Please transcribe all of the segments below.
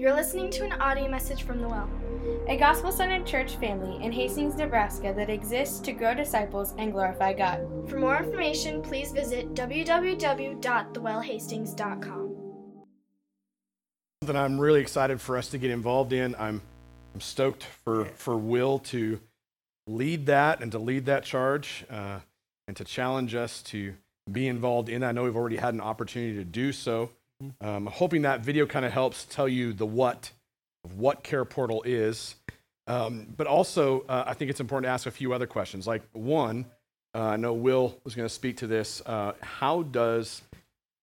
You're listening to an audio message from The Well. a gospel centered church family in Hastings, Nebraska that exists to grow disciples and glorify God. For more information, please visit www.thewellhastings.com. Something I'm really excited for us to get involved in. I'm, I'm stoked for, for Will to lead that and to lead that charge uh, and to challenge us to be involved in. I know we've already had an opportunity to do so. Um, I'm hoping that video kind of helps tell you the what of what Care Portal is. Um, but also, uh, I think it's important to ask a few other questions. Like, one, uh, I know Will was going to speak to this. Uh, how does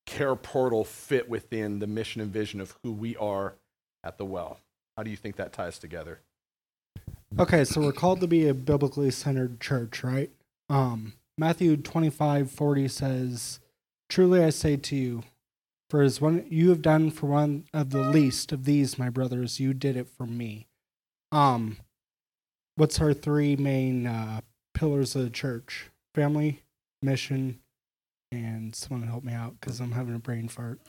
Care Portal fit within the mission and vision of who we are at the well? How do you think that ties together? Okay, so we're called to be a biblically centered church, right? Um, Matthew 25 40 says, Truly I say to you, for as one you have done for one of the least of these, my brothers, you did it for me. Um, what's our three main uh, pillars of the church? Family, mission, and someone help me out because I'm having a brain fart.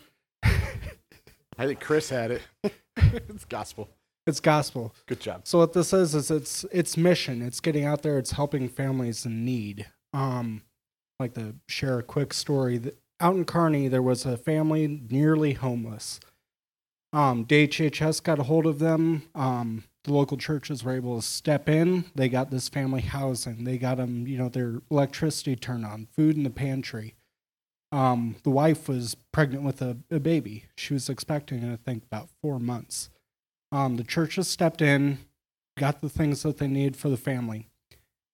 I think Chris had it. it's gospel. It's gospel. Good job. So what this is is it's it's mission. It's getting out there. It's helping families in need. Um, like to share a quick story. That out in Kearney, there was a family nearly homeless. Um, DHHS got a hold of them. Um, the local churches were able to step in. They got this family housing. They got them, you know, their electricity turned on, food in the pantry. Um, the wife was pregnant with a, a baby. She was expecting, I think, about four months. Um, the churches stepped in, got the things that they needed for the family.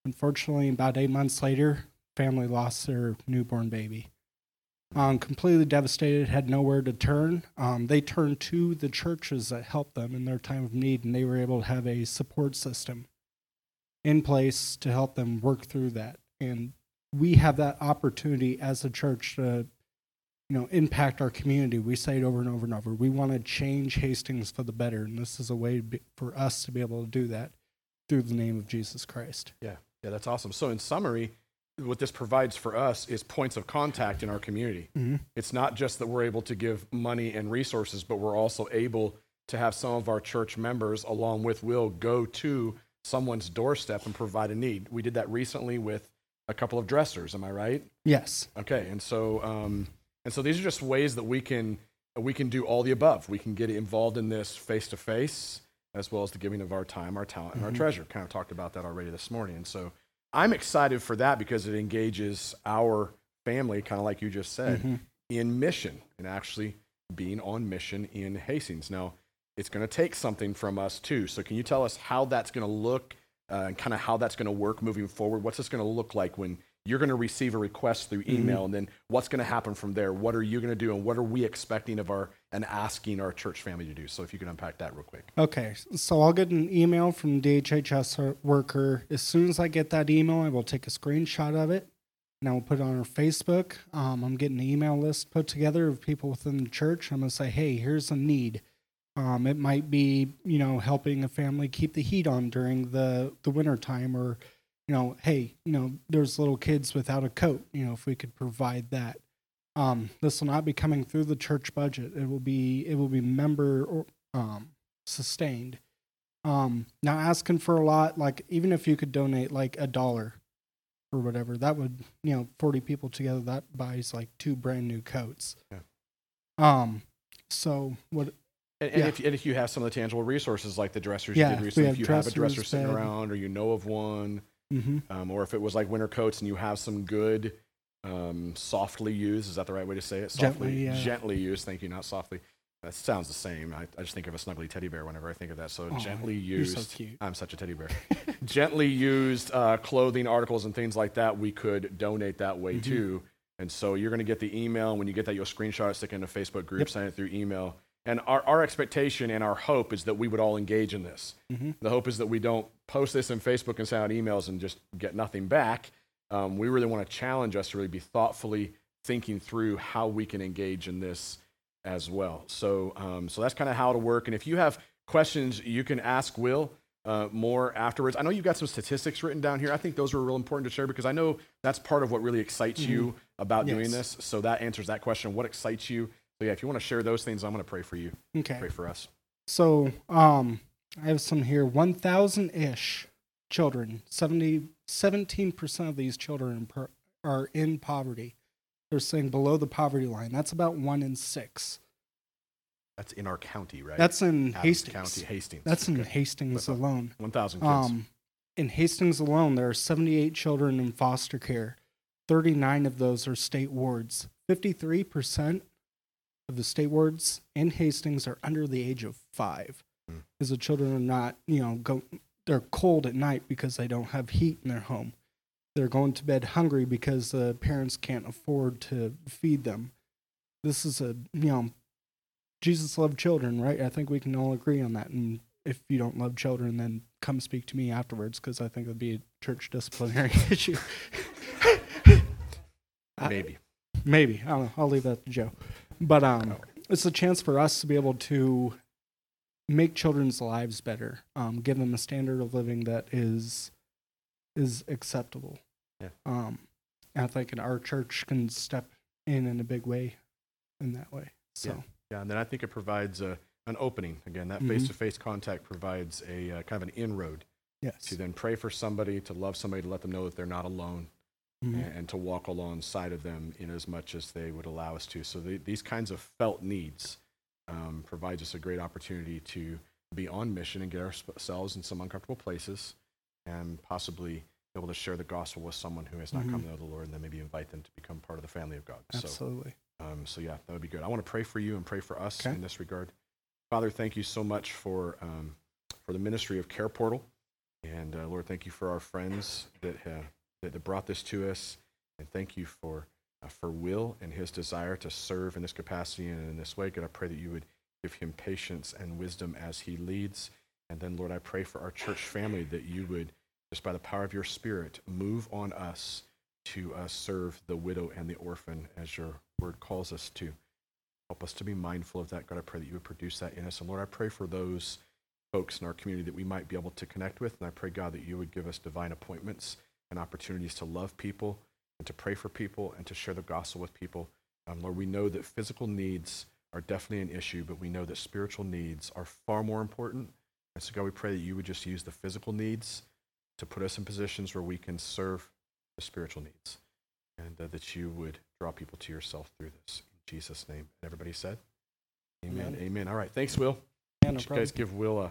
Unfortunately, about eight months later, family lost their newborn baby. Um, completely devastated, had nowhere to turn. Um, they turned to the churches that helped them in their time of need, and they were able to have a support system in place to help them work through that. And we have that opportunity as a church to you know impact our community we say it over and over and over we want to change hastings for the better and this is a way for us to be able to do that through the name of jesus christ Yeah, yeah, that's awesome. So, in summary, what this provides for us is points of contact in our community. Mhm. It's not just that we're able to give money and resources, but we're also able to have some of our church members, along with Will, go to someone's doorstep and provide a need. We did that recently with a couple of dressers. Am I right? yes Okay, and so um, and so these are just ways that we can we can do all the above. We can get involved in this face to face, as well as the giving of our time, our talent, and our treasure. Kind of talked about that already this morning, and so I'm excited for that because it engages our family, kind of like you just said, in mission and actually being on mission in Hastings. Now, it's going to take something from us too. So, can you tell us how that's going to look uh, and kind of how that's going to work moving forward? What's this going to look like when you're going to receive a request through email, and then what's going to happen from there? What are you going to do, and what are we expecting of our and asking our church family to do? So, if you can unpack that real quick. okay so i'll get an email from dhhs worker as soon as i get that email i will take a screenshot of it and i will put it on our facebook um, i'm getting an email list put together of people within the church i'm going to say hey here's a need Um, it might be, you know, helping a family keep the heat on during the the winter time, or, you know, hey, you know, there's little kids without a coat. You know, if we could provide that. Um, this will not be coming through the church budget. It will be it will be member or um, sustained. Um, now asking for a lot, like even if you could donate like a dollar or whatever, that would you know forty people together that buys like two brand new coats. Yeah. Um. So what And, and Yeah. if and if you have some of the tangible resources like the dressers Yeah, you did recently, if you have a dresser sitting bed. around, or you know of one, hmm um, or if it was like winter coats and you have some good, um, softly used, is that the right way to say it? Softly, Gently, yeah. gently used. Thank you, not softly. That sounds the same. I, I just think of a snuggly teddy bear whenever I think of that. So Aw, gently used. so cute. I'm such a teddy bear. gently used uh, clothing articles and things like that, we could donate that way Mm-hmm. too. And so you're going to get the email. and When you get that, you'll screenshot it, stick it in a Facebook group, Yep. send it through email. And our, our expectation and our hope is that we would all engage in this. Mhm. The hope is that we don't post this in Facebook and send out emails and just get nothing back. Um, we really want to challenge us to really be thoughtfully thinking through how we can engage in this as well. So, um, so that's kind of how it'll work. And if you have questions, you can ask Will uh, more afterwards. I know you've got some statistics written down here. I think those were real important to share because I know that's part of what really excites you about doing Mm-hmm. This. So that answers that question. What excites you? So yeah, if you want to share those things, I'm going to pray for you. Okay. Pray for us. So, um, I have some here 1,000 ish children. 70, 17% of these children are in poverty. They're saying below the poverty line. That's about one in six. That's in our county, right? That's in Adams Hastings. County, Hastings. That's in Hastings alone. 1,000 kids. Um, in Hastings alone, there are 78 children in foster care. 39 of those are state wards. 53% of the state wards in Hastings are under the age of five. Because the children are not, you know, go, they're cold at night because they don't have heat in their home. They're going to bed hungry because the parents can't afford to feed them. This is a, you know, Jesus loved children, right? I think we can all agree on that. And if you don't love children, then come speak to me afterwards because I think it'd be a church disciplinary issue. I- Maybe. Maybe. I don't know. I'll leave that to Joe. But um, it's a chance for us to be able to make children's lives better, um, give them a standard of living that is is acceptable. Yeah. Um, and I think in our church can step in in a big way in that way. So Yeah, and then I think it provides a, an opening. Again, that face to face contact provides a uh, kind of an inroad yes. to then pray for somebody, to love somebody, to let them know that they're not alone, Mhm. and, and to walk alongside of them in as much as they would allow us to. So the, these kinds of felt needs um, provides us a great opportunity to be on mission and get ourselves in some uncomfortable places, and possibly be able to share the gospel with someone who has not come Mhm. to know the Lord, and then maybe invite them to become part of the family of God. So Absolutely. um, so yeah, that would be good. I want to pray for you and pray for us Okay. in this regard. Father, thank you so much for um, for the ministry of Care Portal, and uh, Lord, thank you for our friends that, uh, that brought this to us, and thank you for for Will and his desire to serve in this capacity and in this way. God, I pray that you would give him patience and wisdom as he leads, and then Lord, I pray for our church family that you would just by the power of your Spirit move on us to uh, serve the widow and the orphan as your word calls us to. Help us to be mindful of that. God, I pray that you would produce that in us. And Lord, I pray for those folks in our community that we might be able to connect with. And I pray, God, that you would give us divine appointments and opportunities to love people and to pray for people and to share the gospel with people. Um, Lord, we know that physical needs are definitely an issue, but we know that spiritual needs are far more important. And so, God, we pray that you would just use the physical needs to put us in positions where we can serve the spiritual needs and uh, that you would draw people to yourself through this. In Jesus' name. And everybody said, Amen. Amen. Amen. All right. Thanks, Will. Yeah, no you guys give Will a.